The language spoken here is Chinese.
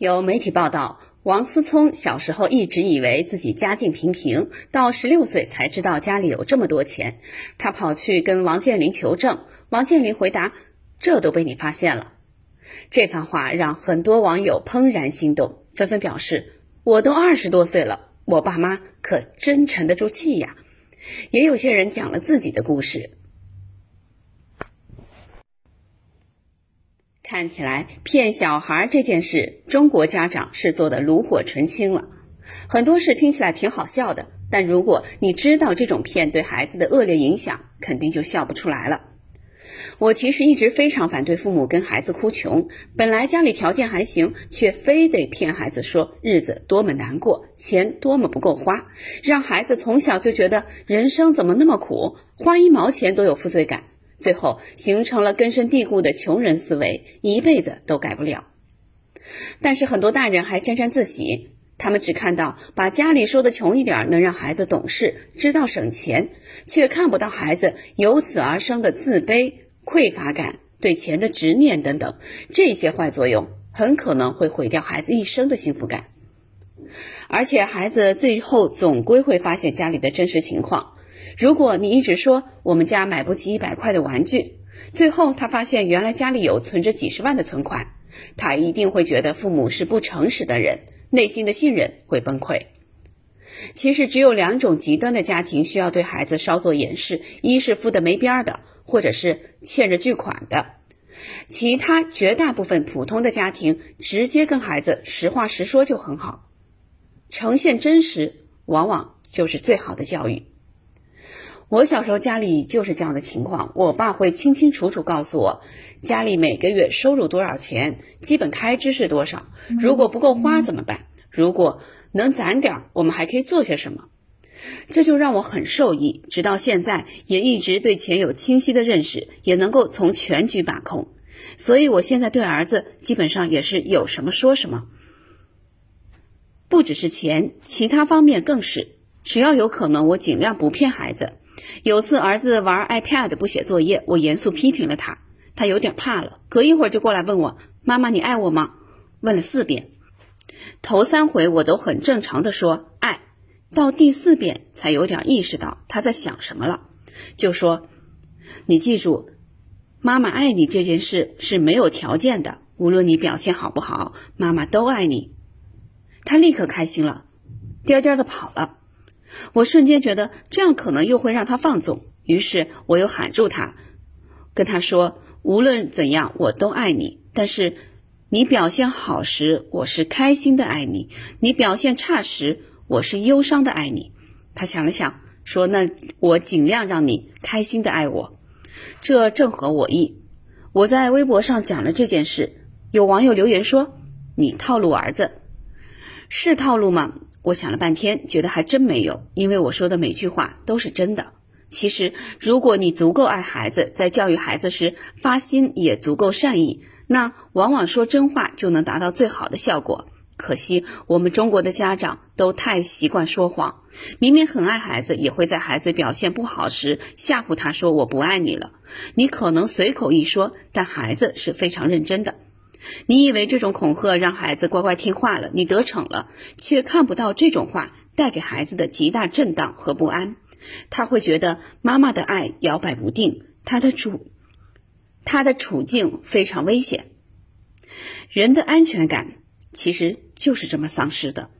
有媒体报道，王思聪小时候一直以为自己家境平平，到十六岁才知道家里有这么多钱。他跑去跟王健林求证，王健林回答：“这都被你发现了。”这番话让很多网友怦然心动，纷纷表示：“我都二十多岁了，我爸妈可真沉得住气呀。”也有些人讲了自己的故事。看起来骗小孩这件事，中国家长是做的炉火纯青了。很多事听起来挺好笑的，但如果你知道这种骗对孩子的恶劣影响，肯定就笑不出来了。我其实一直非常反对父母跟孩子哭穷，本来家里条件还行，却非得骗孩子说日子多么难过，钱多么不够花，让孩子从小就觉得人生怎么那么苦，花一毛钱都有负罪感。最后形成了根深蒂固的穷人思维，一辈子都改不了。但是很多大人还沾沾自喜，他们只看到把家里说的穷一点能让孩子懂事、知道省钱，却看不到孩子由此而生的自卑、匮乏感、对钱的执念等等，这些坏作用很可能会毁掉孩子一生的幸福感。而且孩子最后总归会发现家里的真实情况。如果你一直说我们家买不起一百块的玩具，最后他发现原来家里有存着几十万的存款，他一定会觉得父母是不诚实的人，内心的信任会崩溃。其实只有两种极端的家庭需要对孩子稍作掩饰：一是富得没边儿的，或者是欠着巨款的；其他绝大部分普通的家庭，直接跟孩子实话实说就很好，呈现真实，往往就是最好的教育。我小时候家里就是这样的情况，我爸会清清楚楚告诉我，家里每个月收入多少钱，基本开支是多少，如果不够花怎么办？如果能攒点，我们还可以做些什么？这就让我很受益，直到现在也一直对钱有清晰的认识，也能够从全局把控。所以我现在对儿子基本上也是有什么说什么，不只是钱，其他方面更是，只要有可能，我尽量不骗孩子。有次儿子玩 iPad 不写作业，我严肃批评了他，他有点怕了，隔一会儿就过来问我：“妈妈，你爱我吗？”问了四遍，头三回我都很正常的说爱，到第四遍才有点意识到他在想什么了，就说：“你记住，妈妈爱你这件事是没有条件的，无论你表现好不好，妈妈都爱你。”他立刻开心了，颠颠的跑了。我瞬间觉得这样可能又会让他放纵，于是我又喊住他，跟他说：“无论怎样，我都爱你。但是你表现好时，我是开心的爱你；你表现差时，我是忧伤的爱你。”他想了想，说：“那我尽量让你开心的爱我。”这正合我意。我在微博上讲了这件事，有网友留言说：“你套路儿子，是套路吗？”我想了半天，觉得还真没有，因为我说的每句话都是真的。其实，如果你足够爱孩子，在教育孩子时发心也足够善意，那往往说真话就能达到最好的效果。可惜，我们中国的家长都太习惯说谎，明明很爱孩子，也会在孩子表现不好时吓唬他说“我不爱你了”。你可能随口一说，但孩子是非常认真的。你以为这种恐吓让孩子乖乖听话了，你得逞了，却看不到这种话带给孩子的极大震荡和不安。他会觉得妈妈的爱摇摆不定，他的处他的处境非常危险。人的安全感其实就是这么丧失的。